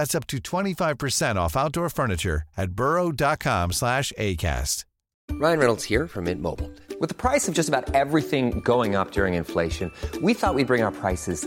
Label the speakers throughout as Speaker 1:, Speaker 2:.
Speaker 1: That's up to 25% off outdoor furniture at burrow.com slash ACAST.
Speaker 2: Ryan Reynolds here from Mint Mobile. With the price of just about everything going up during inflation, we thought we'd bring our prices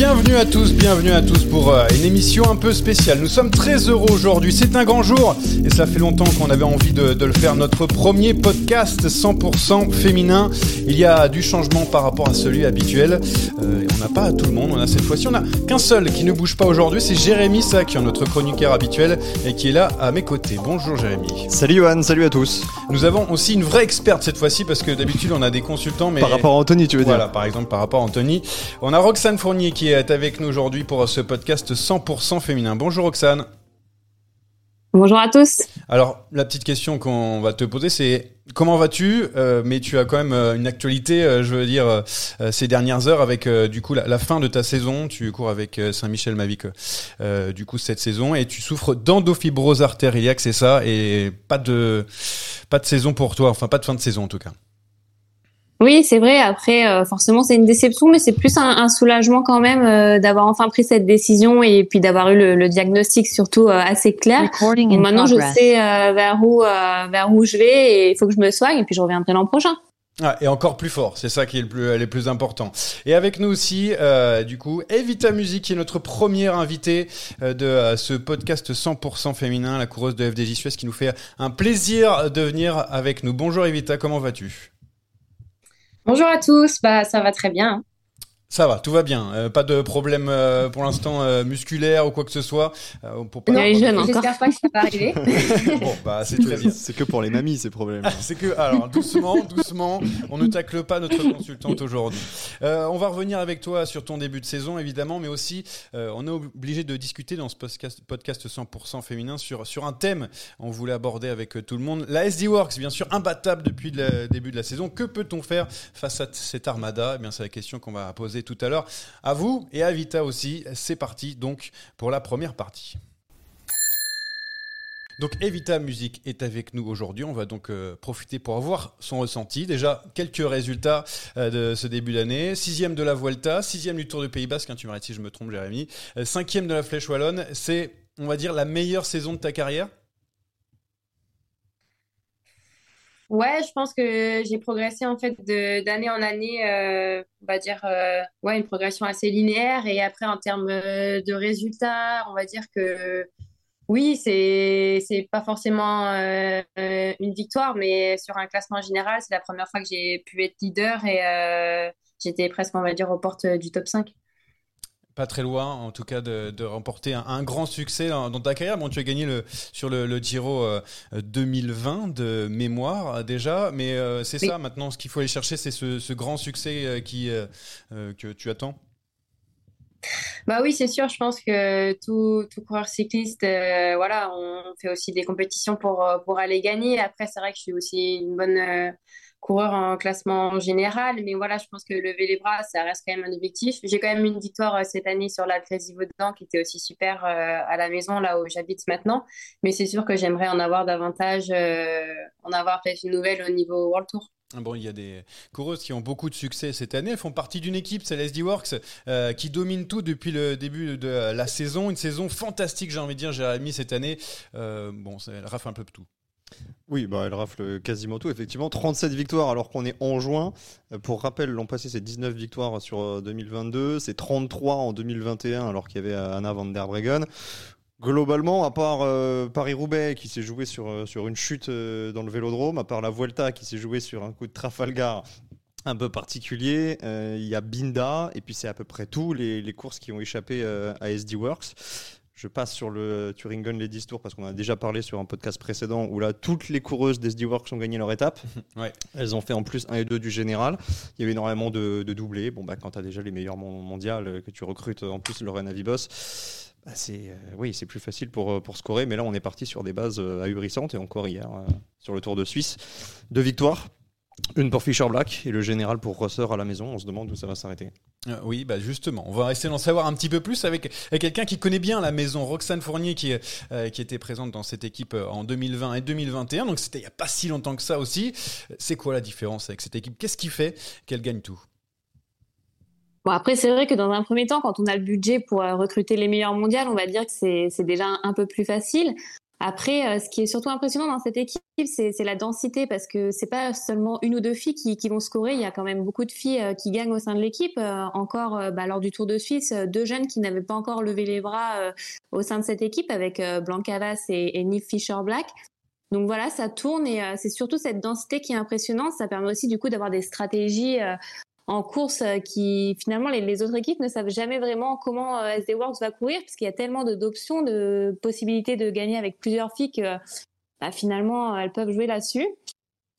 Speaker 3: Bienvenue à tous, bienvenue à tous pour euh, une émission un peu spéciale. Nous sommes très heureux aujourd'hui, c'est un grand jour et ça fait longtemps qu'on avait envie de, de le faire. Notre premier podcast 100% féminin. Il y a du changement par rapport à celui habituel. Euh, on n'a pas tout le monde, on a cette fois-ci, on a qu'un seul qui ne bouge pas aujourd'hui, c'est Jérémy Sac, notre chroniqueur habituel et qui est là à mes côtés. Bonjour Jérémy.
Speaker 4: Salut Johan, salut à tous.
Speaker 3: Nous avons aussi une vraie experte cette fois-ci parce que d'habitude on a des consultants mais
Speaker 4: Par rapport à Anthony, tu veux
Speaker 3: voilà,
Speaker 4: dire
Speaker 3: par exemple, par rapport à Anthony. On a Roxane Fournier qui est avec nous aujourd'hui pour ce podcast 100% féminin. Bonjour Roxane.
Speaker 5: Bonjour à tous.
Speaker 3: Alors, la petite question qu'on va te poser, c'est comment vas-tu? Euh, Mais tu as quand même euh, une actualité, euh, je veux dire, euh, ces dernières heures avec du coup la, la fin de ta saison. Tu cours avec Saint-Michel Mavic, du coup cette saison, et tu souffres d'endofibrose artériaque, c'est ça, et pas de pas de saison pour toi, enfin pas de fin de saison en tout cas.
Speaker 5: Oui, c'est vrai. Après, euh, forcément, c'est une déception, mais c'est plus un, un soulagement quand même euh, d'avoir enfin pris cette décision et puis d'avoir eu le, le diagnostic surtout euh, assez clair. Donc maintenant, je sais euh, vers où euh, vers où je vais et il faut que je me soigne et puis je reviendrai l'an prochain.
Speaker 3: Ah, et encore plus fort, c'est ça qui est le plus, le plus important. Et avec nous aussi, euh, du coup, Evita Music, qui est notre première invitée euh, de euh, ce podcast 100% féminin, la coureuse de FDJ Suez, qui nous fait un plaisir de venir avec nous. Bonjour Evita, comment vas-tu?
Speaker 6: Bonjour à tous, bah ça va très bien.
Speaker 3: Ça va, tout va bien. Euh, pas de problème euh, pour l'instant euh, musculaire ou quoi que ce soit. Euh, pour pas...
Speaker 5: Non, Elle est jeune encore.
Speaker 6: J'espère pas que ça va arriver.
Speaker 3: bon, bah c'est très bien.
Speaker 4: C'est que pour les mamies ces problèmes.
Speaker 3: C'est que, alors, doucement, doucement, on ne tacle pas notre consultante aujourd'hui. Euh, on va revenir avec toi sur ton début de saison, évidemment, mais aussi, euh, on est obligé de discuter dans ce podcast, podcast 100% féminin sur, sur un thème. On voulait aborder avec tout le monde. La SD Works, bien sûr, imbattable depuis le début de la saison. Que peut-on faire face à cette armada? Eh bien, c'est la question qu'on va poser tout à l'heure à vous et à Vita aussi. C'est parti, donc, pour la première partie. Donc Evita Music est avec nous aujourd'hui. On va donc euh, profiter pour avoir son ressenti. Déjà, quelques résultats euh, de ce début d'année. Sixième de la Vuelta, sixième du Tour du Pays Basque, hein, tu m'arrêtes si je me trompe Jérémy. Euh, cinquième de la Flèche Wallonne. C'est, on va dire, la meilleure saison de ta carrière?
Speaker 6: Ouais, je pense que j'ai progressé en fait d'année en année, euh, on va dire, euh, ouais, une progression assez linéaire. Et après, en termes euh, de résultats, on va dire que oui, c'est c'est pas forcément euh, euh, une victoire, mais sur un classement général, c'est la première fois que j'ai pu être leader et euh, j'étais presque, on va dire, aux portes du top 5.
Speaker 3: Pas très loin, en tout cas, de, de remporter un, un grand succès dans, dans ta carrière. Bon, tu as gagné le, sur le, le Giro euh, 2020 de mémoire euh, déjà, mais euh, c'est
Speaker 6: Oui.
Speaker 3: ça maintenant. Ce qu'il faut aller chercher, c'est ce, ce grand succès euh, qui, euh, euh, que tu attends.
Speaker 6: Bah oui, c'est sûr. Je pense que tout, tout coureur cycliste, euh, voilà, on fait aussi des compétitions pour, euh, pour aller gagner. Après, c'est vrai que je suis aussi une bonne euh, coureur en classement général, mais voilà, je pense que lever les bras, ça reste quand même un objectif. J'ai quand même une victoire euh, cette année sur la Vaudan qui était aussi super euh, à la maison, là où j'habite maintenant. Mais c'est sûr que j'aimerais en avoir davantage, euh, en avoir peut-être une nouvelle au niveau World Tour.
Speaker 3: Ah bon, il y a des coureuses qui ont beaucoup de succès cette année. Elles font partie d'une équipe, c'est l'SD Works, qui domine tout depuis le début de la saison. Une saison fantastique, j'ai envie de dire, Jérémy, cette année. Bon, elle rafle un peu tout.
Speaker 4: Oui, bah, elle rafle quasiment tout, effectivement. 37 victoires alors qu'on est en juin. Euh, pour rappel, l'an passé, c'est 19 victoires sur 2022. C'est 33 en 2021 alors qu'il y avait Anna van der Breggen. Globalement, à part euh, Paris-Roubaix qui s'est joué sur, euh, sur une chute euh, dans le vélodrome, à part la Vuelta qui s'est joué sur un coup de Trafalgar un peu particulier, il y a Binda, et puis c'est à peu près tout les, les courses qui ont échappé à SD Works. Je passe sur le Thuringen Ladies Tour parce qu'on a déjà parlé sur un podcast précédent où là, toutes les coureuses d'SD Works ont gagné leur étape.
Speaker 3: ouais.
Speaker 4: Elles ont fait en plus 1 et 2 du général. Il y avait énormément de, de doublés. Bon, bah, quand tu as déjà les meilleurs mondiales, que tu recrutes en plus Lorena Vibos, bah, c'est euh, oui, c'est plus facile pour, euh, pour scorer. Mais là, on est parti sur des bases euh, ahurissantes. Et encore hier, sur le Tour de Suisse, deux victoires. Une pour Fischer Black et le général pour Rosser à la maison. On se demande où ça va s'arrêter.
Speaker 3: oui, bah justement, on va essayer d'en savoir un petit peu plus avec, quelqu'un qui connaît bien la maison, Roxane Fournier, qui, qui était présente dans cette équipe en 2020 et 2021. Donc c'était il n'y a pas si longtemps que ça aussi. C'est quoi la différence avec cette équipe? Qu'est-ce qui fait qu'elle gagne tout?
Speaker 5: Bon, après, c'est vrai que dans un premier temps, quand on a le budget pour euh, recruter les meilleurs mondiales, on va dire que c'est déjà un, peu plus facile. Après, euh, ce qui est surtout impressionnant dans cette équipe, c'est la densité parce que c'est pas seulement une ou deux filles qui, qui, vont scorer. Il y a quand même beaucoup de filles euh, qui gagnent au sein de l'équipe. encore bah, lors du Tour de Suisse, deux jeunes qui n'avaient pas encore levé les bras au sein de cette équipe avec Blanca Vass et, et Nick Fisher-Black. Donc voilà, ça tourne et c'est surtout cette densité qui est impressionnante. Ça permet aussi du coup d'avoir des stratégies en course euh, qui finalement les, autres équipes ne savent jamais vraiment comment euh, SD Works va courir parce qu'il y a tellement d'options, de possibilités de gagner avec plusieurs filles que bah, finalement elles peuvent jouer là-dessus.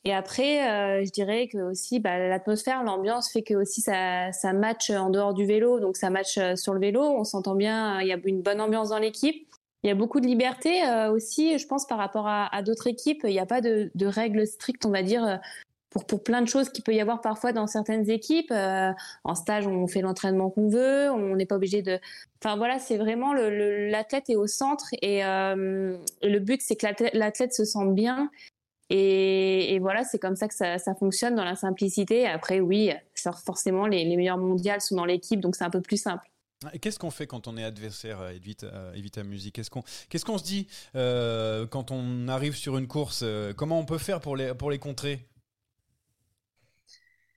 Speaker 5: Et après, euh, je dirais que aussi bah, l'atmosphère, l'ambiance fait que aussi ça, ça match en dehors du vélo, donc ça match sur le vélo. On s'entend bien, il y a une bonne ambiance dans l'équipe. Il y a beaucoup de liberté aussi, je pense, par rapport à, d'autres équipes. Il n'y a pas de, de, règles strictes, on va dire, pour, pour plein de choses qu'il peut y avoir parfois dans certaines équipes. Euh, en stage, on fait l'entraînement qu'on veut, on n'est pas obligé de. Enfin voilà, c'est vraiment l'athlète est au centre et, euh, le but c'est que l'athlète se sente bien. Et, voilà, c'est comme ça que ça, fonctionne dans la simplicité. Après, oui, forcément, les, meilleurs mondiales sont dans l'équipe, donc c'est un peu plus simple.
Speaker 3: Qu'est-ce qu'on fait quand on est adversaire, évite Evita Musique Qu'est-ce qu'on qu'est-ce qu'on se dit euh, quand on arrive sur une course Comment on peut faire pour les, pour les contrer?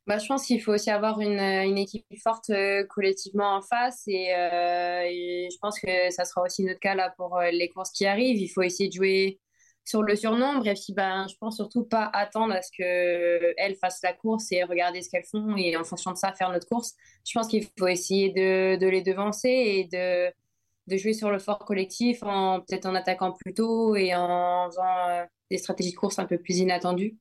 Speaker 6: Bah, je pense qu'il faut aussi avoir une, une équipe forte euh, collectivement en face euh, et, je pense que ça sera aussi notre cas là pour euh, les courses qui arrivent. Il faut essayer de jouer sur le surnombre et puis ben, je pense surtout pas attendre à ce qu'elles fassent la course et regarder ce qu'elles font et en fonction de ça faire notre course. Je pense qu'il faut essayer de, de, les devancer et de, de jouer sur le fort collectif en peut-être en attaquant plus tôt et en faisant des stratégies de course un peu plus inattendues.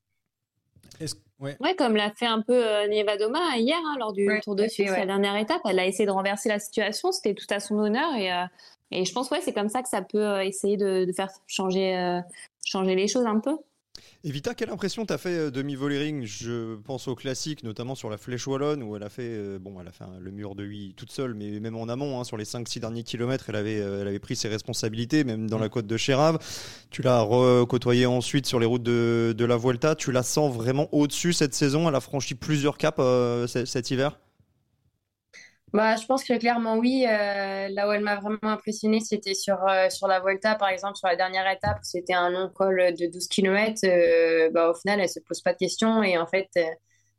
Speaker 5: Ouais. comme l'a fait un peu euh, Nevadoma hier hein, lors du Tour de Suisse, la dernière étape. Elle a essayé de renverser la situation, c'était tout à son honneur et, euh, et je pense ouais, c'est comme ça que ça peut euh, essayer de, de faire changer, changer les choses un peu.
Speaker 4: Evita, quelle impression t'as fait de Mi Volering Je pense au classique, notamment sur la Flèche Wallonne, où elle a fait, bon, elle a fait le mur de 8 toute seule, mais même en amont, hein, sur les 5-6 derniers kilomètres, elle avait, elle avait pris ses responsabilités, même dans la côte de Chérave. Tu l'as recôtoyée ensuite sur les routes de, de, la Vuelta. Tu la sens vraiment au-dessus cette saison? Elle a franchi plusieurs caps cet hiver?
Speaker 6: Bah, je pense que clairement oui. Euh, là où elle m'a vraiment impressionnée, c'était sur, euh, sur la Volta, par exemple, sur la dernière étape, c'était un long col de 12 km. Euh, bah, au final, elle se pose pas de questions et en fait,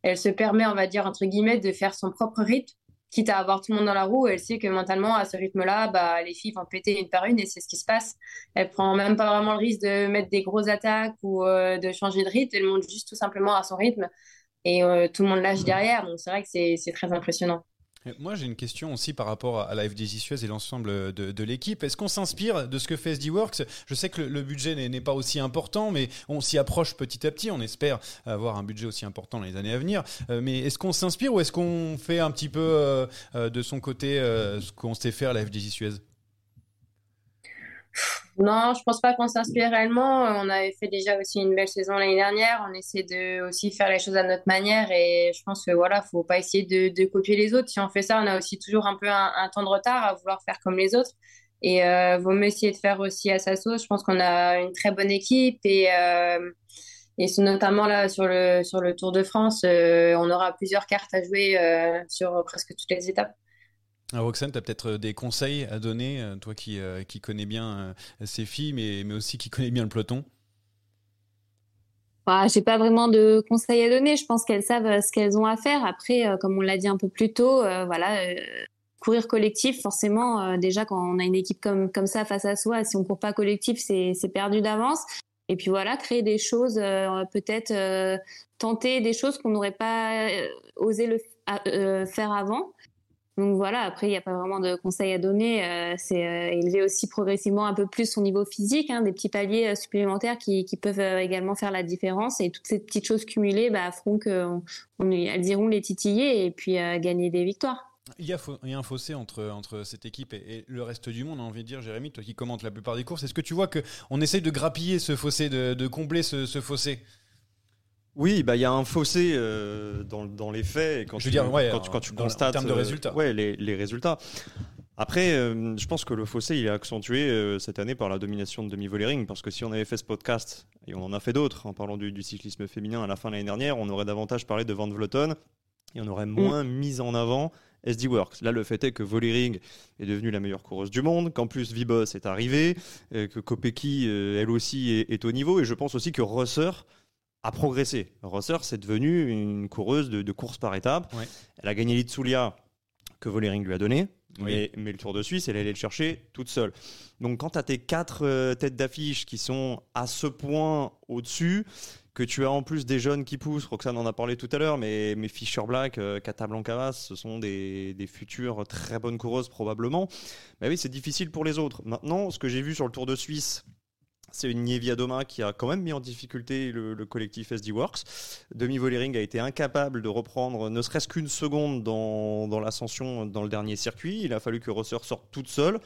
Speaker 6: elle se permet, on va dire, entre guillemets, de faire son propre rythme, quitte à avoir tout le monde dans la roue. Elle sait que mentalement, à ce rythme-là, bah, les filles vont péter une par une et c'est ce qui se passe. Elle prend même pas vraiment le risque de mettre des grosses attaques ou de changer de rythme. Elle monte juste tout simplement à son rythme et tout le monde lâche derrière. Donc, c'est vrai que c'est très impressionnant.
Speaker 3: Moi, j'ai une question aussi par rapport à la FDJ Suez et l'ensemble de, l'équipe. Est-ce qu'on s'inspire de ce que fait SD Works? Je sais que le, budget n'est pas aussi important, mais on s'y approche petit à petit. On espère avoir un budget aussi important dans les années à venir. Euh, mais est-ce qu'on s'inspire ou est-ce qu'on fait un petit peu euh, euh, de son côté ce qu'on sait faire à la FDJ Suez?
Speaker 6: Non, je pense pas qu'on s'inspire réellement. On avait fait déjà aussi une belle saison l'année dernière. On essaie de aussi faire les choses à notre manière et je pense que voilà, faut pas essayer de, copier les autres. Si on fait ça, on a aussi toujours un peu un, temps de retard à vouloir faire comme les autres. Et euh, vaut mieux essayer de faire aussi à sa sauce. Je pense qu'on a une très bonne équipe et euh, Et notamment là sur le, sur le Tour de France, on aura plusieurs cartes à jouer sur presque toutes les étapes.
Speaker 3: Roxane, tu as peut-être des conseils à donner, toi qui, qui connais bien ces filles, mais, mais aussi qui connais bien le peloton?
Speaker 5: Bah, j'ai pas vraiment de conseils à donner. Je pense qu'elles savent euh, ce qu'elles ont à faire. Après, euh, comme on l'a dit un peu plus tôt, euh, voilà, courir collectif, forcément, déjà quand on a une équipe comme comme ça face à soi, si on court pas collectif, c'est c'est perdu d'avance. Et puis voilà, créer des choses, peut-être tenter des choses qu'on n'aurait pas osé le faire avant. Donc voilà, après, il n'y a pas vraiment de conseils à donner. Euh, c'est euh, élever aussi progressivement un peu plus son niveau physique, hein, des petits paliers euh, supplémentaires qui, peuvent également faire la différence. Et toutes ces petites choses cumulées bah, feront qu'elles iront les titiller et puis gagner des victoires.
Speaker 3: Il y, a, un fossé entre, cette équipe et, le reste du monde, on a envie de dire, Jérémy, toi qui commentes la plupart des courses. Est-ce que tu vois qu'on essaye de grappiller ce fossé, de, combler ce fossé?
Speaker 4: Oui, bah il y a un fossé euh, dans, dans, les faits et quand
Speaker 3: je
Speaker 4: tu,
Speaker 3: quand,
Speaker 4: tu, quand tu constates
Speaker 3: en termes de
Speaker 4: euh,
Speaker 3: résultats.
Speaker 4: ouais, les, les, résultats. Après, euh, je pense que le fossé il est accentué cette année par la domination de Demi Volering parce que si on avait fait ce podcast et on en a fait d'autres en parlant du, du, cyclisme féminin à la fin de l'année dernière, on aurait davantage parlé de Van Vleuten et on aurait mm. moins mis en avant SD Works. Là, le fait est que Volering est devenue la meilleure coureuse du monde, qu'en plus Vibos est arrivé, que Kopecky, elle aussi, est, est, au niveau. Et je pense aussi que Rosser a progressé. Rosser, c'est devenu une coureuse de, course par étapes. Elle a gagné l'Itzulia que Volering lui a donné. Mais, le Tour de Suisse, elle allait le chercher toute seule. Donc quand tu as tes quatre euh, têtes d'affiche qui sont à ce point au-dessus, que tu as en plus des jeunes qui poussent, Roxane en a parlé tout à l'heure, mais, mais Fischer Black, euh, Blancavas, ce sont des, des, futures très bonnes coureuses probablement. Mais oui, c'est difficile pour les autres. Maintenant, ce que j'ai vu sur le Tour de Suisse, c'est une Nievia Doma qui a quand même mis en difficulté le, collectif SD Works. Demi Volering a été incapable de reprendre ne serait-ce qu'une seconde dans, l'ascension dans le dernier circuit. Il a fallu que Rosser sorte toute seule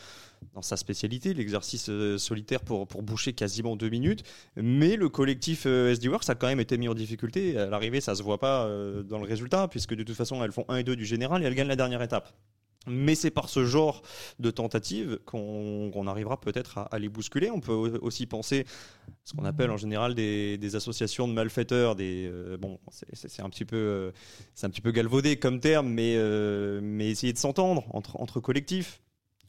Speaker 4: dans sa spécialité, l'exercice euh, solitaire pour, pour boucher quasiment deux minutes. Mais le collectif euh, SD Works a quand même été mis en difficulté. À l'arrivée, ça se voit pas euh, dans le résultat, puisque de toute façon, elles font 1 et 2 du général et elles gagnent la dernière étape. Mais c'est par ce genre de tentative qu'on arrivera peut-être à, les bousculer. On peut aussi penser ce qu'on appelle en général des, associations de malfaiteurs. Des, euh, bon, c'est un petit peu, euh, un petit peu galvaudé comme terme, mais, euh, essayer de s'entendre entre collectifs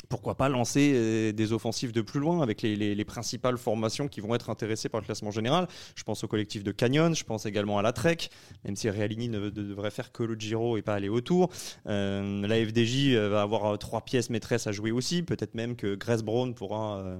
Speaker 4: pourquoi pas lancer euh, des offensives de plus loin avec les, principales formations qui vont être intéressées par le classement général. Je pense au collectif de Canyon, je pense également à la Trek, même si Realini ne, devrait faire que le Giro et pas aller autour. Euh, la FDJ euh, va avoir trois pièces maîtresses à jouer aussi, peut-être même que Grace Brown pourra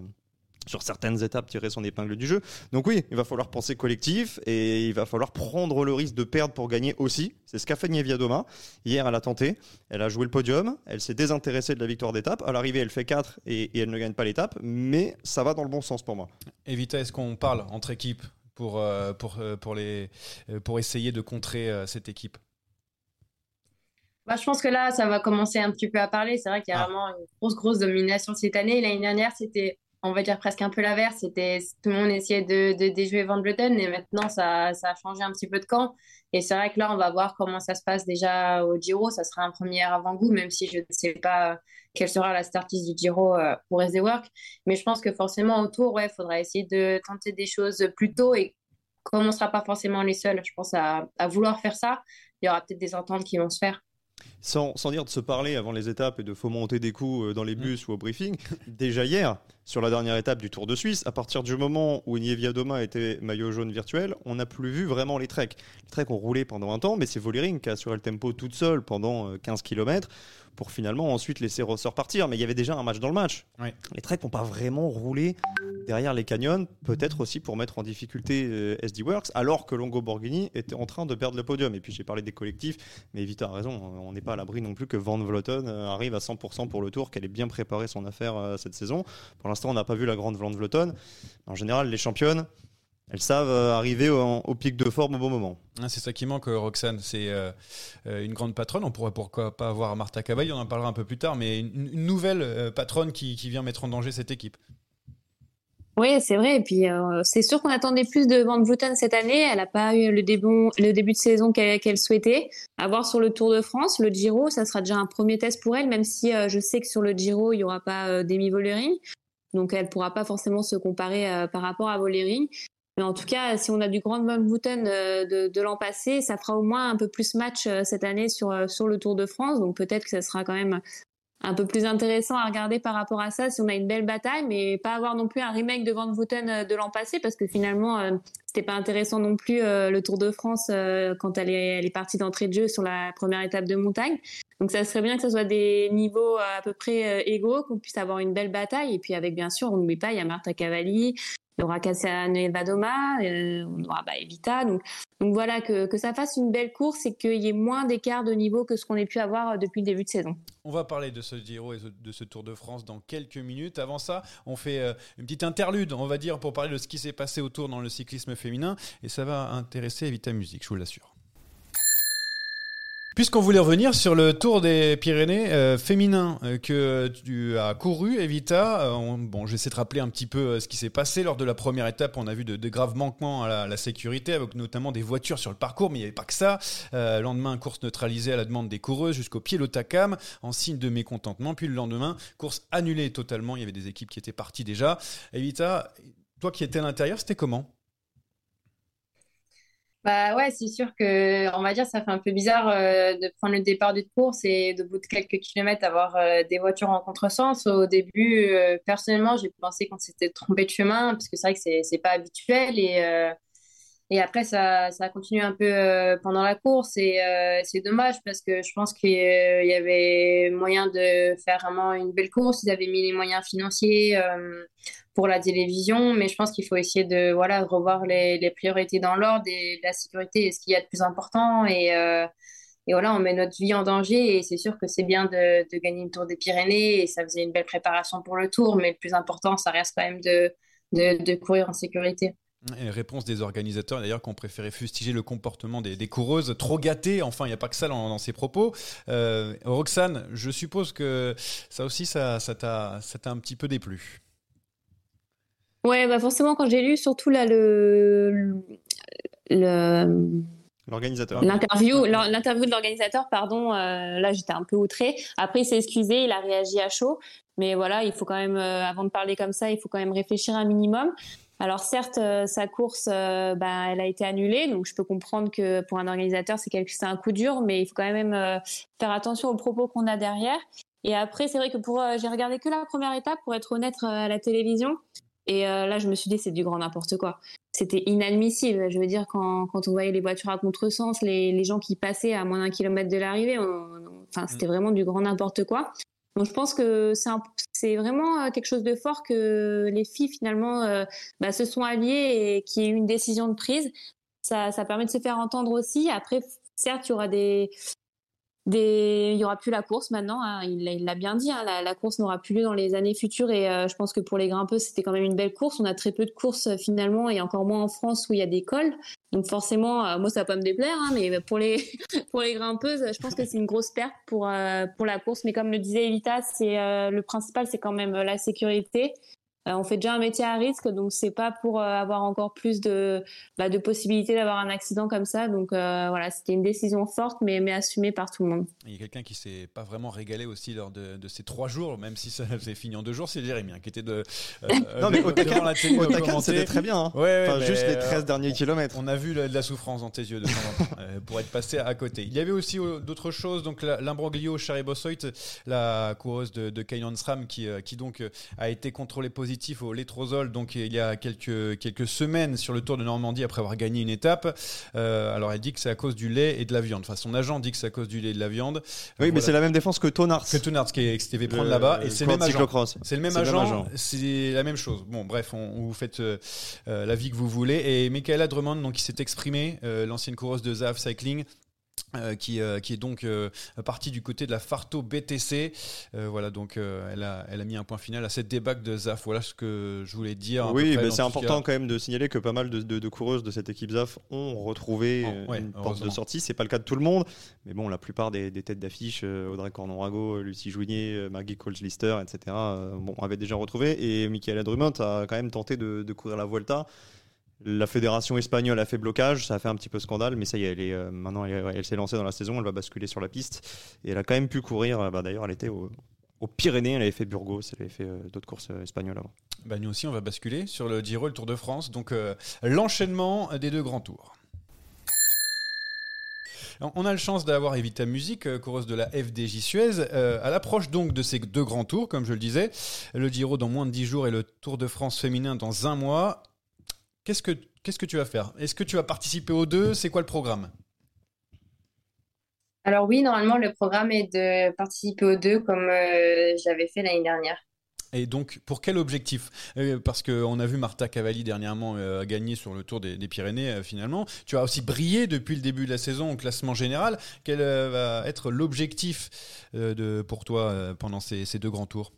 Speaker 4: sur certaines étapes tirer son épingle du jeu. Donc oui, il va falloir penser collectif et il va falloir prendre le risque de perdre pour gagner aussi. C'est ce qu'a fait Nievia Doma. Hier, elle a tenté, elle a joué le podium, elle s'est désintéressée de la victoire d'étape. À l'arrivée, elle fait 4 et, elle ne gagne pas l'étape, mais ça va dans le bon sens pour moi.
Speaker 3: Evita, est-ce qu'on parle entre équipes pour, euh, pour, euh, pour, les, euh, pour essayer de contrer cette équipe?
Speaker 6: Bah, je pense que là, ça va commencer un petit peu à parler. C'est vrai qu'il y a ah. vraiment une grosse, grosse domination cette année. L'année dernière, c'était on va dire presque un peu l'inverse. C'était tout le monde essayait de, de déjouer Van Vleuten et maintenant ça, a changé un petit peu de camp. Et c'est vrai que là, on va voir comment ça se passe déjà au Giro. Ça sera un premier avant-goût, même si je ne sais pas quelle sera la startiste du Giro euh, pour SD Work. Mais je pense que forcément autour, ouais, faudra essayer de tenter des choses plus tôt et comme on ne sera pas forcément les seuls, je pense à vouloir faire ça, il y aura peut-être des ententes qui vont se faire.
Speaker 4: Sans, sans, dire de se parler avant les étapes et de fomenter des coups euh, dans les mm. bus ou au briefing, déjà hier, sur la dernière étape du Tour de Suisse, à partir du moment où Nievia Doma était maillot jaune virtuel, on n'a plus vu vraiment les treks. Les treks ont roulé pendant un temps, mais c'est Volering qui a assuré le tempo toute seule pendant 15 euh, km pour finalement ensuite laisser Rosser partir. Mais il y avait déjà un match dans le match. Les treks n'ont pas vraiment roulé derrière les canyons, peut-être aussi pour mettre en difficulté euh, SD Works, alors que Longo Borghini était en train de perdre le podium. Et puis j'ai parlé des collectifs, mais Vita a raison, on n'est pas à l'abri non plus que Van Vleuten euh, arrive à 100% pour le tour, qu'elle ait bien préparé son affaire euh, cette saison. Pour l'instant, on n'a pas vu la grande Van Vleuten. En général, les championnes, elles savent arriver au, pic de forme au bon moment.
Speaker 3: Ah, c'est ça qui manque, Roxane. C'est une grande patronne. On pourrait pourquoi pas avoir Martha Cavaille, on en parlera un peu plus tard, mais une, nouvelle patronne qui, vient mettre en danger cette équipe.
Speaker 5: Oui, c'est vrai. Et puis, euh, c'est sûr qu'on attendait plus de Van Vleuten cette année. Elle n'a pas eu le début, le début de saison qu'elle souhaitait. À voir sur le Tour de France, le Giro, ça sera déjà un premier test pour elle, même si euh, je sais que sur le Giro, il n'y aura pas euh, Demi Volering. Donc, elle ne pourra pas forcément se comparer par rapport à Volering. Mais en tout cas, si on a du Grand Van Vouten de, l'an passé, ça fera au moins un peu plus match cette année sur sur le Tour de France. Donc peut-être que ça sera quand même un peu plus intéressant à regarder par rapport à ça si on a une belle bataille, mais pas avoir non plus un remake de Van Vouten euh, de l'an passé parce que finalement euh, c'était pas intéressant non plus euh, le Tour de France quand elle est, elle est partie d'entrée de jeu sur la première étape de montagne. Donc ça serait bien que ce soit des niveaux à peu près égaux, qu'on puisse avoir une belle bataille et puis avec bien sûr on n'oublie pas il y a Marta Cavalli, il y aura Cassia Nevadoma, euh, on aura bah, Evita. Donc, voilà, que, ça fasse une belle course et qu'il y ait moins d'écart de niveau que ce qu'on ait pu avoir euh, depuis le début de saison.
Speaker 3: On va parler de ce Giro et de ce Tour de France dans quelques minutes. Avant ça, on fait euh, une petite interlude, on va dire, pour parler de ce qui s'est passé autour dans le cyclisme féminin. Et ça va intéresser Evita Musique, je vous l'assure. Puisqu'on voulait revenir sur le Tour des Pyrénées euh, féminin euh, que tu as couru, Evita, euh, bon, j'essaie de rappeler un petit peu ce qui s'est passé lors de la première étape. On a vu de, graves manquements à la, sécurité, avec notamment des voitures sur le parcours, mais il n'y avait pas que ça. lendemain, course neutralisée à la demande des coureuses jusqu'au pied l'Otacam, en signe de mécontentement. Puis le lendemain, course annulée totalement. Il y avait des équipes qui étaient parties déjà. Evita, toi qui étais à l'intérieur, c'était comment?
Speaker 6: Bah ouais, c'est sûr que on va dire ça fait un peu bizarre euh, de prendre le départ d'une course et de bout de quelques kilomètres avoir euh, des voitures en contresens. Au début, euh, personnellement, j'ai pensé qu'on s'était trompé de chemin parce que c'est vrai que c'est c'est pas habituel et et après ça ça a continué un peu pendant la course et c'est dommage parce que je pense qu'il y avait moyen de faire vraiment une belle course. Ils avaient mis les moyens financiers pour la télévision, mais je pense qu'il faut essayer de voilà revoir les, priorités dans l'ordre et la sécurité est ce qu'il y a de plus important et, euh, et voilà on met notre vie en danger et c'est sûr que c'est bien de, gagner une tour des Pyrénées et ça faisait une belle préparation pour le tour, mais le plus important ça reste quand même de, de courir en sécurité.
Speaker 3: Et réponse des organisateurs d'ailleurs qui ont préféré fustiger le comportement des, des coureuses trop gâtées. Enfin, il n'y a pas que ça dans, dans ces propos. Euh, Roxane, je suppose que ça aussi, ça, ça t'a un petit peu déplu.
Speaker 5: Ouais, bah forcément, quand j'ai lu surtout là le. le
Speaker 4: L'organisateur.
Speaker 5: L'interview, l'interview de l'organisateur, pardon, euh, là j'étais un peu outrée. Après, il s'est excusé, il a réagi à chaud. Mais voilà, il faut quand même, euh, avant de parler comme ça, il faut quand même réfléchir un minimum. Alors certes, euh, sa course, bah, elle a été annulée, donc je peux comprendre que pour un organisateur, c'est quelque, un coup dur, mais il faut quand même faire attention aux propos qu'on a derrière. Et après, c'est vrai que pour, j'ai regardé que la première étape, pour être honnête, à la télévision. Et euh, là, je me suis dit, c'est du grand n'importe quoi. C'était inadmissible. Je veux dire, quand, quand on voyait les voitures à contresens, les, les gens qui passaient à moins d'un kilomètre de l'arrivée, enfin, c'était mm. vraiment du grand n'importe quoi. Donc, je pense que c'est vraiment euh, quelque chose de fort que les filles, finalement, euh, bah, se sont alliées et qu'il y ait eu une décision de prise. Ça, ça permet de se faire entendre aussi. Après, certes, il y aura des, il y aura plus la course maintenant. Hein. Il l'a bien dit. Hein. La, course n'aura plus lieu dans les années futures. Et euh, je pense que pour les grimpeuses, c'était quand même une belle course. On a très peu de courses euh, finalement, et encore moins en France où il y a des cols. Donc forcément, euh, moi ça va pas me déplaire, hein, mais pour les pour les grimpeuses, je pense que c'est une grosse perte pour pour la course. Mais comme le disait Evita, c'est le principal, c'est quand même la sécurité. Euh, on fait déjà un métier à risque, donc c'est pas pour euh, avoir encore plus de, bah, de possibilités d'avoir un accident comme ça. Donc euh, voilà, c'était une décision forte, mais, mais assumée par tout le monde.
Speaker 3: Il y a quelqu'un qui s'est pas vraiment régalé aussi lors de, de, ces trois jours, même si ça s'est fini en deux jours, c'est Jérémy, hein, qui était de,
Speaker 4: non, mais au la télé. c'était très bien. Hein. Ouais, juste les 13 derniers kilomètres.
Speaker 3: On a vu de la souffrance dans tes yeux de temps pour être passé à côté. Il y avait aussi d'autres choses, donc l'imbroglio Charlie Bossoit, la coureuse de, de SRAM, qui, qui donc a été contrôlée positive au létrozole donc il y a quelques, quelques semaines sur le Tour de Normandie après avoir gagné une étape. Euh, alors elle dit que c'est à cause du lait et de la viande. Enfin son agent dit que c'est à cause du lait et de la viande.
Speaker 4: Oui, mais c'est la même défense que Tonarts.
Speaker 3: Que Tonarts qui, qui s'était prendre là-bas et c'est le même agent. C'est le même agent. C'est la même chose. Bon bref, on, vous faites euh, euh, la vie que vous voulez. Et Michaela Drummond donc qui s'est exprimée, l'ancienne coureuse de Zaf Cycling euh, qui, euh, qui est donc euh, partie du côté de la Farto BTC. voilà, donc elle, a, elle a mis un point final à cette débâcle de ZAF. Voilà ce que je voulais dire.
Speaker 4: Oui, mais c'est important quand même de signaler que pas mal de, de, coureuses de cette équipe ZAF ont retrouvé oh, une porte de sortie. C'est pas le cas de tout le monde, mais bon, la plupart des, des têtes d'affiche, Audrey Cornon-Rago, Lucie Jougnier, Maggie Colslister, etc., bon, avaient déjà retrouvé. Et Michaela Drummond a quand même tenté de, de courir la Vuelta. La fédération espagnole a fait blocage, ça a fait un petit peu scandale, mais ça y est, elle est, euh, maintenant elle, s'est lancée dans la saison, elle va basculer sur la piste et elle a quand même pu courir. Euh, bah, d'ailleurs, elle était au, aux Pyrénées, elle avait fait Burgos, elle avait fait euh, d'autres courses espagnoles avant.
Speaker 3: Bah, nous aussi, on va basculer sur le Giro le Tour de France. Donc, l'enchaînement des deux grands tours. On a la chance d'avoir Evita Musique, coureuse de la FDJ Suez. À l'approche donc de ces deux grands tours, comme je le disais, le Giro dans moins de 10 jours et le Tour de France féminin dans un mois. Qu'est-ce que, qu'est-ce que tu vas faire? Est-ce que tu vas participer aux deux? C'est quoi le programme?
Speaker 6: Alors oui, normalement, le programme est de participer aux deux comme euh, j'avais fait l'année dernière.
Speaker 3: Et donc, pour quel objectif? Euh, Parce qu'on a vu Marta Cavalli dernièrement euh, gagner sur le Tour des, Pyrénées euh, finalement. Tu as aussi brillé depuis le début de la saison au classement général. Quel va être l'objectif de, pour toi pendant ces, deux grands tours?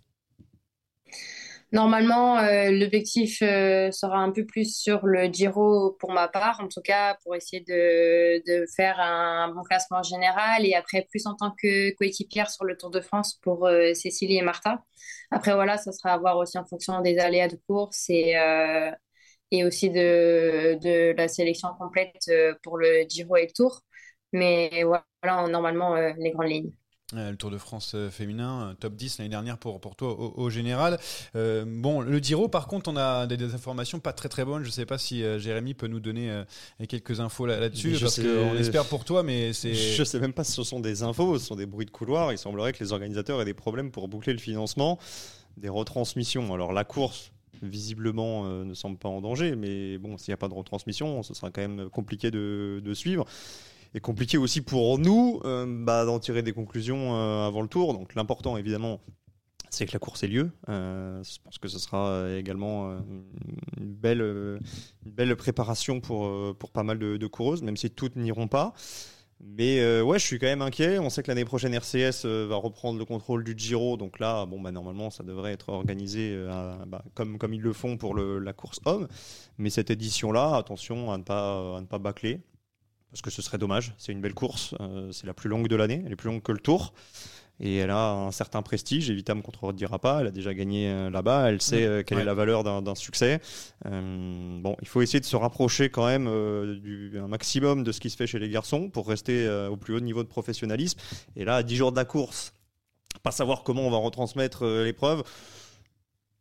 Speaker 6: Normalement, l'objectif sera un peu plus sur le Giro pour ma part, en tout cas pour essayer de, de, faire un bon classement général et après plus en tant que coéquipière sur le Tour de France pour Cécilie et Marta. Après, voilà, ça sera à voir aussi en fonction des aléas de course et, euh, et aussi de, de la sélection complète euh, pour le Giro et le Tour. Mais voilà, normalement, euh, les grandes lignes.
Speaker 3: Le Tour de France féminin, top 10 l'année dernière pour, pour toi au, général. bon, le Giro, par contre, on a des, informations pas très très bonnes. Je ne sais pas si Jérémy peut nous donner quelques infos là-dessus, parce qu'on espère pour toi, mais c'est.
Speaker 4: Je ne sais même pas si ce sont des infos, ce sont des bruits de couloir. Il semblerait que les organisateurs aient des problèmes pour boucler le financement des retransmissions. Alors la course, visiblement, ne semble pas en danger, mais bon, s'il n'y a pas de retransmission, ce sera quand même compliqué de, de suivre et compliqué aussi pour nous euh, bah, d'en tirer des conclusions euh, avant le tour. Donc l'important, évidemment, c'est que la course ait lieu. Euh, je pense que ce sera également une, belle, une belle préparation pour, pour pas mal de, coureuses, même si toutes n'iront pas. Mais ouais, je suis quand même inquiet. On sait que l'année prochaine, RCS va reprendre le contrôle du Giro. Donc là, bon, bah, normalement, ça devrait être organisé bah, comme, comme ils le font pour le, la course homme. Mais cette édition-là, attention à ne pas, à ne pas bâcler parce que ce serait dommage. C'est une belle course, euh, c'est la plus longue de l'année, elle est plus longue que le Tour. Et elle a un certain prestige, Evita me contredira pas, elle a déjà gagné euh, là-bas, elle sait euh, quelle est la valeur d'un succès. bon, il faut essayer de se rapprocher quand même du, un maximum de ce qui se fait chez les garçons pour rester au plus haut niveau de professionnalisme. Et là, à 10 jours de la course, pas savoir comment on va retransmettre l'épreuve,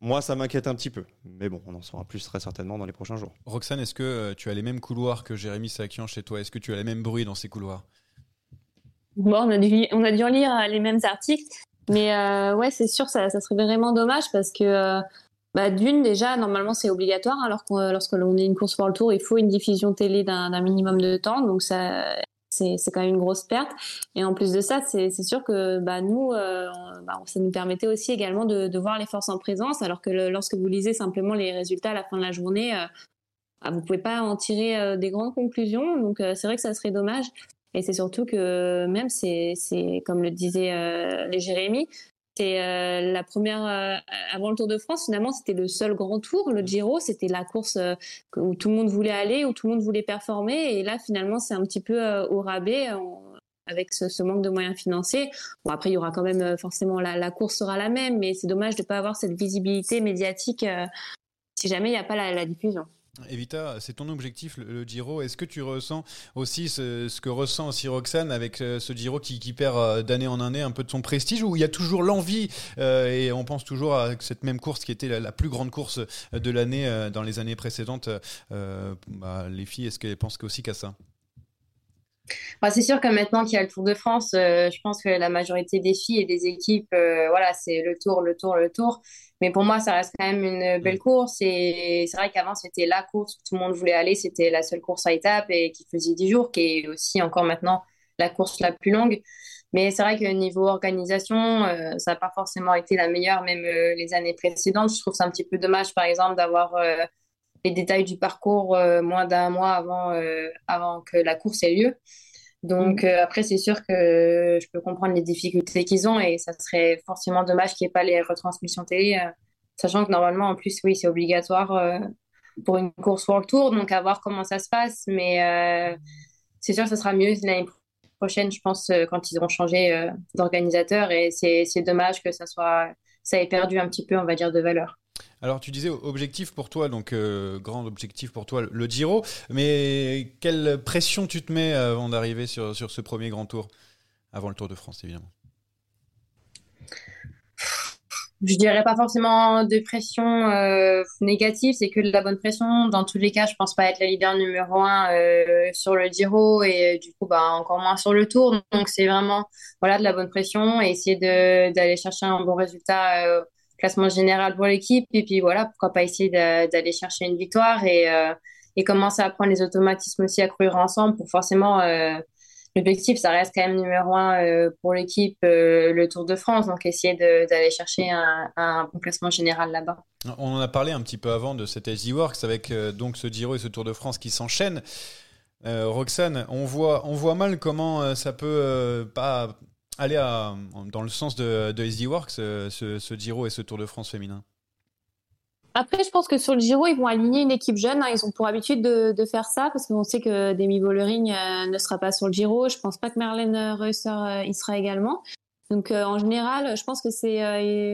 Speaker 4: moi, ça m'inquiète un petit peu. Mais bon, on en saura plus très certainement dans les prochains jours.
Speaker 3: Roxane, est-ce que euh, tu as les mêmes couloirs que Jérémy Sakian chez toi? Est-ce que tu as les mêmes bruits dans ces couloirs?
Speaker 5: Bon, on a, dû, on a dû lire euh, les mêmes articles. Mais euh, ouais, c'est sûr, ça, ça, serait vraiment dommage parce que bah, d'une, déjà, normalement, c'est obligatoire. Alors lorsque l'on est une course pour le tour, il faut une diffusion télé d'un minimum de temps. Donc, ça, c'est quand même une grosse perte. Et en plus de ça, c'est sûr que bah, nous, euh, bah, ça nous permettait aussi également de, de, voir les forces en présence, alors que lorsque vous lisez simplement les résultats à la fin de la journée, euh, bah, vous pouvez pas en tirer euh, des grandes conclusions. Donc euh, c'est vrai que ça serait dommage. Et c'est surtout que même c'est comme le disait les Jérémy, c'est euh, la première euh, avant le Tour de France. Finalement, c'était le seul grand tour. Le Giro, c'était la course euh, où tout le monde voulait aller, où tout le monde voulait performer. Et là, finalement, c'est un petit peu au rabais. avec ce, manque de moyens financiers. Bon, après, il y aura quand même forcément la, la course sera la même, mais c'est dommage de ne pas avoir cette visibilité médiatique si jamais il n'y a pas la diffusion.
Speaker 3: Evita, c'est ton objectif, le, Giro. Est-ce que tu ressens aussi ce, que ressent aussi Roxane avec euh, ce Giro qui, perd euh, d'année en année un peu de son prestige, où il y a toujours l'envie, euh, et on pense toujours à cette même course qui était la, plus grande course de l'année dans les années précédentes. Bah, les filles, est-ce qu'elles pensent aussi qu'à ça?
Speaker 6: Bah, c'est sûr que maintenant qu'il y a le Tour de France, je pense que la majorité des filles et des équipes, voilà, c'est le Tour, le Tour, le Tour. Mais pour moi, ça reste quand même une belle course. Et c'est vrai qu'avant, c'était la course où tout le monde voulait aller. C'était la seule course à étapes et qui faisait 10 jours, qui est aussi encore maintenant la course la plus longue. Mais c'est vrai que niveau organisation, euh, ça n'a pas forcément été la meilleure, même euh, les années précédentes. Je trouve ça un petit peu dommage, par exemple, d'avoir euh, les détails du parcours moins d'un mois avant, avant que la course ait lieu. Donc mm. euh, après, c'est sûr que je peux comprendre les difficultés qu'ils ont et ça serait forcément dommage qu'il n'y ait pas les retransmissions télé, euh, sachant que normalement, en plus, oui, c'est obligatoire euh, pour une course World Tour, donc à voir comment ça se passe. Mais c'est sûr que ce sera mieux l'année prochaine, je pense, quand ils auront changé d'organisateur et c'est dommage que ça soit ça ait perdu un petit peu, on va dire, de valeur.
Speaker 3: Alors tu disais objectif pour toi, donc euh, grand objectif pour toi, le Giro, mais quelle pression tu te mets avant d'arriver sur, sur ce premier grand tour, avant le Tour de France évidemment?
Speaker 6: Je dirais pas forcément de pression euh, négative, c'est que de la bonne pression. Dans tous les cas, je pense pas être la leader numéro un euh, sur le Giro et du coup, bah, encore moins sur le Tour. Donc, c'est vraiment voilà de la bonne pression et essayer d'aller chercher un bon résultat euh, classement général pour l'équipe. Et puis voilà, pourquoi pas essayer d'aller chercher une victoire et euh, et commencer à prendre les automatismes aussi à courir ensemble pour forcément euh, l'objectif, ça reste quand même numéro un euh, pour l'équipe, euh, le Tour de France. Donc, essayer d'aller chercher un, bon classement général là-bas.
Speaker 3: On en a parlé un petit peu avant de cet SD Works avec euh, donc ce Giro et ce Tour de France qui s'enchaînent. Roxane, on voit, on voit mal comment ça peut pas aller dans le sens de, de SD Works, ce, ce Giro et ce Tour de France féminin.
Speaker 5: Après, je pense que sur le Giro, ils vont aligner une équipe jeune. Hein. Ils ont pour habitude de, faire ça parce qu'on sait que Demi Bollering euh, ne sera pas sur le Giro. Je pense pas que Marlène Reusser euh, y sera également. Donc euh, en général, je pense que c'est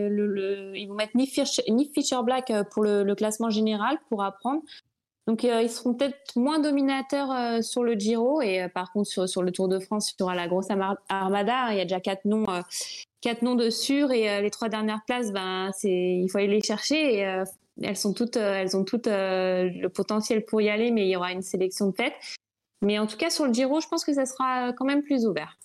Speaker 5: le, le, ils vont mettre ni Fischer, ni Fischer Black pour le, classement général pour apprendre. Donc ils seront peut-être moins dominateurs sur le Giro et par contre sur, le Tour de France, il y aura la grosse armada. Il y a déjà quatre noms quatre noms de sûr et les trois dernières places, ben c'est il faut aller les chercher elles sont toutes, euh, elles ont toutes euh, le potentiel pour y aller, mais il y aura une sélection de tête. Mais en tout cas, sur le Giro, je pense que ça sera quand même plus ouvert.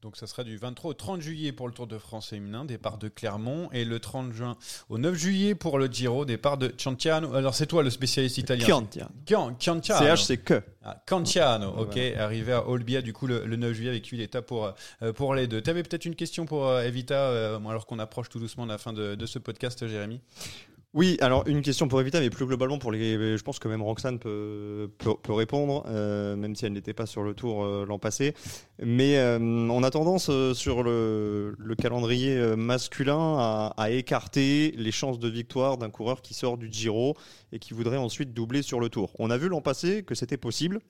Speaker 3: Donc ça sera du 23 au 30 juillet pour le Tour de France féminin, départ de Clermont, et le 30 juin au 9 juillet pour le Giro, départ de Cianciano. Alors c'est toi le spécialiste italien.
Speaker 4: Cianciano.
Speaker 3: Cianciano.
Speaker 4: CH c'est que.
Speaker 3: Ah, Canciano, ok, arrivé à Olbia du coup le, 9 juillet avec 8 étapes pour, euh, pour les deux. Tu avais peut-être une question pour Evita, alors qu'on approche tout doucement de la fin de, de ce podcast, Jérémy?
Speaker 4: Oui, alors une question pour Evita, mais plus globalement pour les. Je pense que même Roxane peut, répondre, euh, même si elle n'était pas sur le tour euh, l'an passé. Mais euh, on a tendance sur le, le calendrier masculin à, à, écarter les chances de victoire d'un coureur qui sort du Giro et qui voudrait ensuite doubler sur le tour. On a vu l'an passé que c'était possible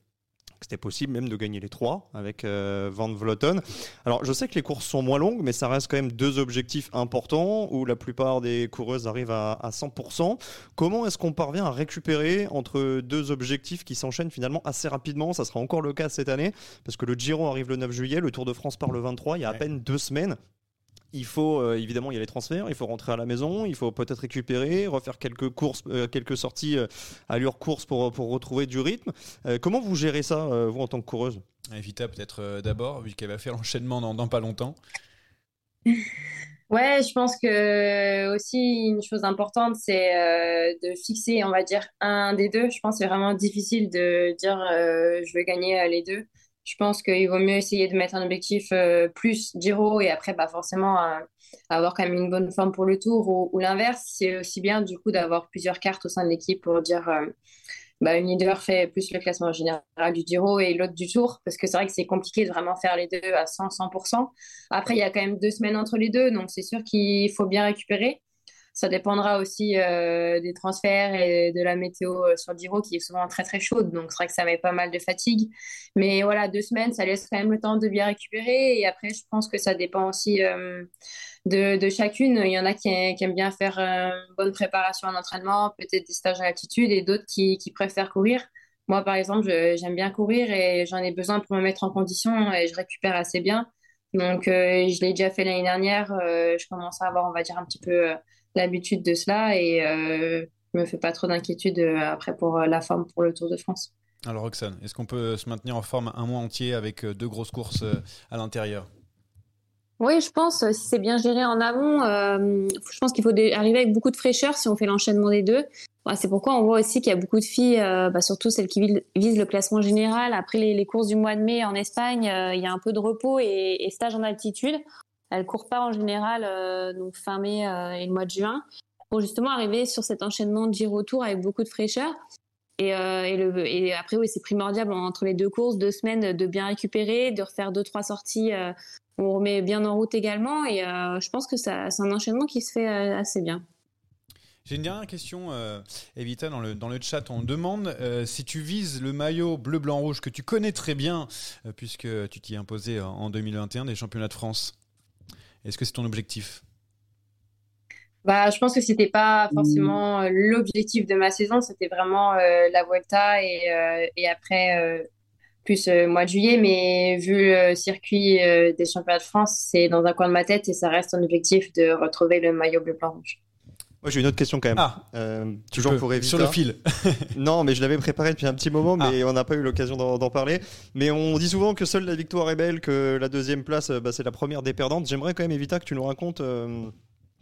Speaker 4: c'était possible même de gagner les trois avec euh, Van Vleuten. Alors je sais que les courses sont moins longues, mais ça reste quand même deux objectifs importants où la plupart des coureuses arrivent à, à 100%. Comment est-ce qu'on parvient à récupérer entre deux objectifs qui s'enchaînent finalement assez rapidement? Ça sera encore le cas cette année parce que le Giro arrive le 9 juillet, le Tour de France part le 23, il y a à peine deux semaines. Il faut euh, évidemment il y a les transferts, il faut rentrer à la maison, il faut peut-être récupérer, refaire quelques courses, euh, quelques sorties euh, à l'heure course pour, pour retrouver du rythme. comment vous gérez ça vous en tant que coureuse?
Speaker 3: Evita peut-être d'abord vu qu'elle va faire l'enchaînement dans, pas longtemps.
Speaker 6: Ouais, je pense que aussi une chose importante, c'est de fixer, on va dire, un des deux. Je pense que c'est vraiment difficile de dire je veux gagner les deux je pense qu'il vaut mieux essayer de mettre un objectif euh, plus Giro et après, bah, forcément, euh, avoir quand même une bonne forme pour le tour ou, l'inverse. C'est aussi bien, du coup, d'avoir plusieurs cartes au sein de l'équipe pour dire euh, bah, une leader fait plus le classement général du Giro et l'autre du tour parce que c'est vrai que c'est compliqué de vraiment faire les deux à 100, 100%. Après, il y a quand même deux semaines entre les deux, donc c'est sûr qu'il faut bien récupérer. Ça dépendra aussi euh, des transferts et de la météo euh, sur le Giro qui est souvent très très chaude. Donc c'est vrai que ça met pas mal de fatigue. Mais voilà, deux semaines, ça laisse quand même le temps de bien récupérer. Et après, je pense que ça dépend aussi euh, de, chacune. Il y en a qui, aiment bien faire une bonne préparation en entraînement, peut-être des stages à altitude et d'autres qui préfèrent courir. Moi, par exemple, j'aime bien courir et j'en ai besoin pour me mettre en condition et je récupère assez bien. Donc, je l'ai déjà fait l'année dernière. je commence à avoir, on va dire, un petit peu l'habitude de cela et euh, je me fais pas trop d'inquiétude euh, après pour euh, la forme pour le Tour de France.
Speaker 3: Alors Roxane, est-ce qu'on peut se maintenir en forme un mois entier avec deux grosses courses à l'intérieur?
Speaker 5: Oui, je pense, si c'est bien géré en amont, je pense qu'il faut arriver avec beaucoup de fraîcheur si on fait l'enchaînement des deux. c'est pourquoi on voit aussi qu'il y a beaucoup de filles, bah, surtout celles qui visent le classement général. Après les, courses du mois de mai en Espagne, il y a un peu de repos et, et stage en altitude. Elle court pas en général euh, donc fin mai euh, et le mois de juin pour justement arriver sur cet enchaînement de Giro Tour avec beaucoup de fraîcheur. Et, euh, après, oui, c'est primordial entre les deux courses, deux semaines, de bien récupérer, de refaire deux, trois sorties on remet bien en route également. Et je pense que c'est un enchaînement qui se fait assez bien.
Speaker 3: J'ai une dernière question, Evita, dans le, chat. On demande si tu vises le maillot bleu, blanc, rouge que tu connais très bien, puisque tu t'y imposé en 2021 des championnats de France. Est-ce que c'est ton objectif?
Speaker 6: Bah, je pense que c'était pas forcément euh, l'objectif de ma saison, c'était vraiment euh, la Vuelta et, euh, et après plus mois de juillet, mais vu le circuit des championnats de France, c'est dans un coin de ma tête et ça reste un objectif de retrouver le maillot bleu blanc rouge.
Speaker 4: Moi, j'ai une autre question quand même.
Speaker 3: Ah,
Speaker 4: euh, toujours pour Evita.
Speaker 3: Sur le fil.
Speaker 4: non, mais je l'avais préparé depuis un petit moment, mais on n'a pas eu l'occasion d'en parler. Mais on dit souvent que seule la victoire est belle, que la deuxième place, bah, c'est la première des perdantes. J'aimerais quand même, Evita, que tu nous racontes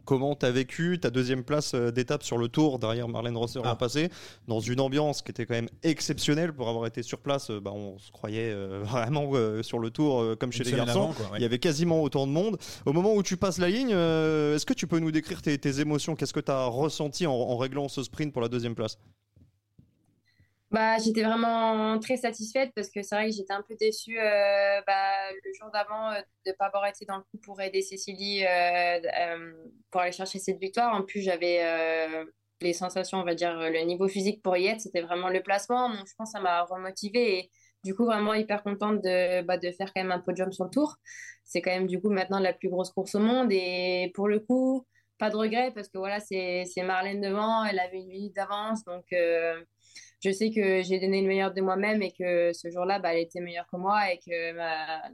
Speaker 4: comment tu as vécu ta deuxième place euh, d'étape sur le tour derrière Marlène Rosser l'an ah. passé, dans une ambiance qui était quand même exceptionnelle pour avoir été sur place. Euh, bah, on se croyait euh, vraiment sur le tour comme chez les garçons. Il y avait quasiment autant de monde. Au moment où tu passes la ligne, est-ce que tu peux nous décrire tes, émotions? Qu'est-ce que tu as ressenti en réglant ce sprint pour la deuxième place?
Speaker 6: Bah, j'étais vraiment très satisfaite parce que c'est vrai que j'étais un peu déçue euh, bah, le jour d'avant euh, de ne pas avoir été dans le coup pour aider Cécilie euh, pour aller chercher cette victoire. En plus, j'avais les sensations, on va dire, le niveau physique pour y être. C'était vraiment le placement. Donc, je pense que ça m'a remotivée et du coup, vraiment hyper contente de, bah, de faire quand même un podium sur le tour. C'est quand même du coup maintenant la plus grosse course au monde et pour le coup, pas de regret parce que voilà, c'est Marlène devant, elle avait une minute d'avance. Donc, je sais que j'ai donné le meilleur de moi-même et que ce jour-là, bah, elle était meilleure que moi et que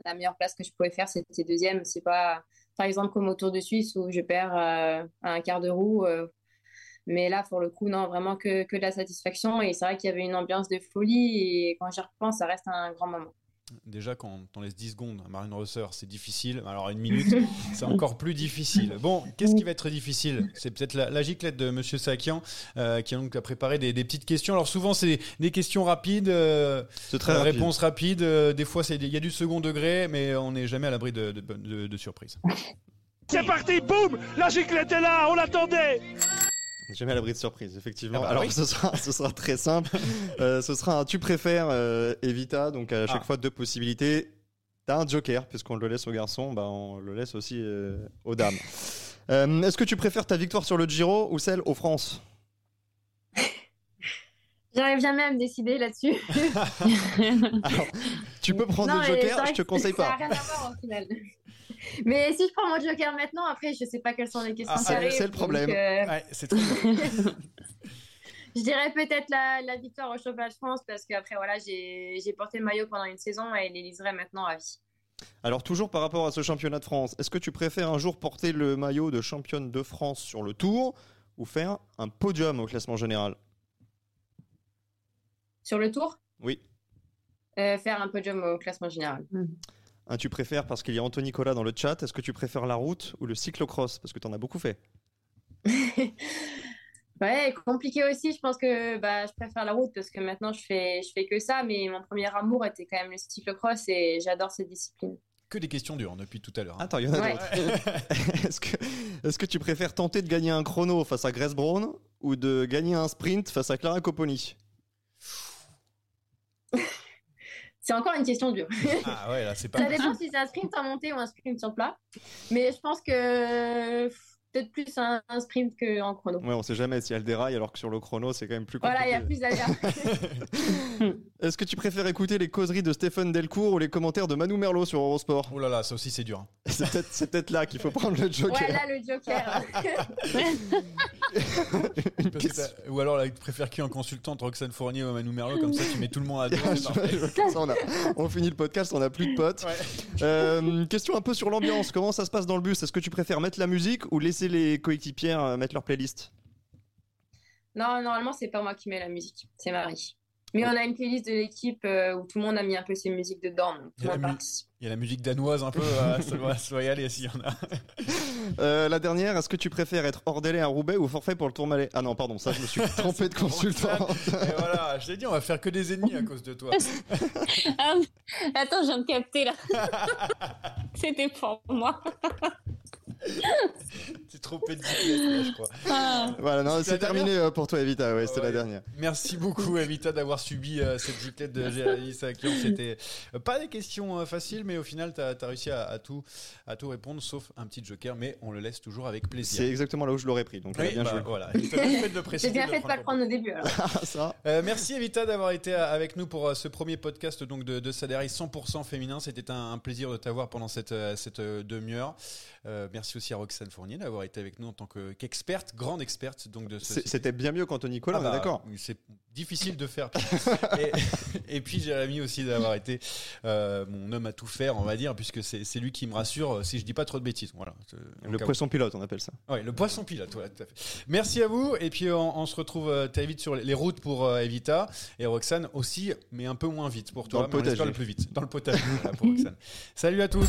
Speaker 6: la meilleure place que je pouvais faire, c'était deuxième. C'est pas, par exemple, comme au Tour de Suisse où je perds euh, un quart de roue. Euh. mais là, pour le coup, non, vraiment que, que de la satisfaction. Et c'est vrai qu'il y avait une ambiance de folie. Et quand j'y repense, ça reste un grand moment.
Speaker 3: Déjà, quand on laisse 10 secondes à Marine Rosser, c'est difficile. Alors, une minute, c'est encore plus difficile. Bon, qu'est-ce qui va être difficile? C'est peut-être la, giclette de Monsieur Sakian, euh, qui a donc préparé des, petites questions. Alors, souvent, c'est des questions rapides, euh,
Speaker 4: très euh,
Speaker 3: réponses rapides. Euh, des fois, il y a du second degré, mais on n'est jamais à l'abri de, de, de surprises.
Speaker 7: C'est parti, boum La giclette est là, on l'attendait
Speaker 4: Jamais à l'abri de surprise, effectivement. Ah bah Alors ce, sera, ce sera très simple. Euh, ce sera un tu préfères euh, Evita, donc à chaque ah. fois deux possibilités. T'as un joker, puisqu'on le laisse aux garçons, bah, on le laisse aussi euh, aux dames. Est-ce que tu préfères ta victoire sur le Giro ou celle aux France?
Speaker 6: J'arrive jamais à me décider là-dessus.
Speaker 4: tu peux prendre le joker, je te conseille pas.
Speaker 6: Ça n'a rien à voir au final. Mais si je prends mon joker maintenant, après, je sais pas quelles sont les questions ah,
Speaker 4: C'est le problème. Euh,
Speaker 3: c'est
Speaker 6: Je dirais peut-être la, la, victoire au Chauffage France parce qu'après, voilà, j'ai porté le maillot pendant une saison et les liserait maintenant à vie.
Speaker 4: Alors, toujours par rapport à ce championnat de France, est-ce que tu préfères un jour porter le maillot de championne de France sur le tour ou faire un podium au classement général?
Speaker 6: Sur le tour?
Speaker 4: Oui.
Speaker 6: Euh, faire un podium au classement général. Hmm.
Speaker 4: Un tu préfères parce qu'il y a Anthony Nicolas dans le chat. Est-ce que tu préfères la route ou le cyclocross? Parce que tu en as beaucoup fait.
Speaker 6: ouais, compliqué aussi. Je pense que bah, je préfère la route parce que maintenant je fais, je fais que ça. Mais mon premier amour était quand même le cyclocross et j'adore cette discipline.
Speaker 3: Que des questions dures depuis tout à l'heure.
Speaker 4: Hein. Attends, il y en a d'autres. est-ce, que, est que tu préfères tenter de gagner un chrono face à Grace Brown ou de gagner un sprint face à Clara Copponi
Speaker 6: C'est encore une question dure.
Speaker 3: Ah ouais, là, c'est pas.
Speaker 6: Ça dépend si c'est un sprint en montée ou un sprint sur plat. Mais je pense que peut-être plus un, sprint qu'en chrono.
Speaker 4: Ouais, on sait jamais s'il y a le dérail, alors que sur le chrono, c'est quand même plus compliqué.
Speaker 6: Voilà, il y a plus d'aléas.
Speaker 4: Est-ce que tu préfères écouter les causeries de Stéphane Delcourt ou les commentaires de Manu Merlot sur Eurosport?
Speaker 3: Oh là là, ça aussi c'est dur.
Speaker 4: C'est peut-être là qu'il faut prendre le joker.
Speaker 6: Ouais, là, le joker.
Speaker 3: ou alors, là, tu préfères qui en consultante, Roxane Fournier ou Manu Merlot, comme ça tu mets tout le monde à deux.
Speaker 4: on, on, finit le podcast, on n'a plus de potes. Euh, question un peu sur l'ambiance. Comment ça se passe dans le bus? Est-ce que tu préfères mettre la musique ou laisser les coéquipières euh, mettre leur playlist
Speaker 6: Non, normalement, c'est pas moi qui mets la musique, c'est Marie. Mais on a une playlist de l'équipe euh, où tout le monde a mis un peu ses musiques dedans.
Speaker 3: il, y a la musique danoise un peu, euh, ça, doit, y aller s'il y en a.
Speaker 4: Euh, la dernière, est-ce que tu préfères être hors délai à Roubaix ou forfait pour le Tourmalet Ah non, pardon, ça je me suis trompé de consultant.
Speaker 3: Et voilà, je t'ai dit, on va faire que des ennemis à cause de toi.
Speaker 5: Ah, attends, je viens de capter là. C'était pour moi.
Speaker 3: C'est trop petit, je crois. Ah.
Speaker 4: Voilà, c'est terminé euh, pour toi, Evita. Ouais, c'était la dernière.
Speaker 3: Merci beaucoup, Evita, d'avoir subi euh, cette giclette de Géralis C'était euh, pas des questions faciles, mais au final, tu as, réussi à, tout, à tout répondre, sauf un petit joker, mais on le laisse toujours avec plaisir.
Speaker 4: C'est exactement là où je l'aurais pris. Donc, bien
Speaker 3: bah, Voilà. J'ai
Speaker 6: bien fait de pas le prendre au début.
Speaker 4: Ça.
Speaker 3: merci, Evita, d'avoir été avec nous pour ce premier podcast donc, de, de 100% féminin. C'était un, plaisir de t'avoir pendant cette, cette demi-heure. merci aussi à Roxane Fournier d'avoir été avec nous en tant qu'experte, grande experte. Donc de
Speaker 4: C'était bien mieux qu'Anthony Colin,
Speaker 3: ah bah,
Speaker 4: d'accord.
Speaker 3: C'est difficile de faire. et, et, puis Jérémy aussi d'avoir été euh, mon homme à tout faire, on va dire, puisque c'est lui qui me rassure euh, si je dis pas trop de bêtises. Voilà.
Speaker 4: Le poisson pilote, on appelle ça.
Speaker 3: Oui, le poisson pilote, tout à fait. Merci à vous. Et puis on, se retrouve euh, très vite sur les routes pour Evita et Roxane aussi, mais un peu moins vite pour toi.
Speaker 4: Dans le
Speaker 3: potager. le plus vite. Dans le potager pour Roxane. Salut à tous.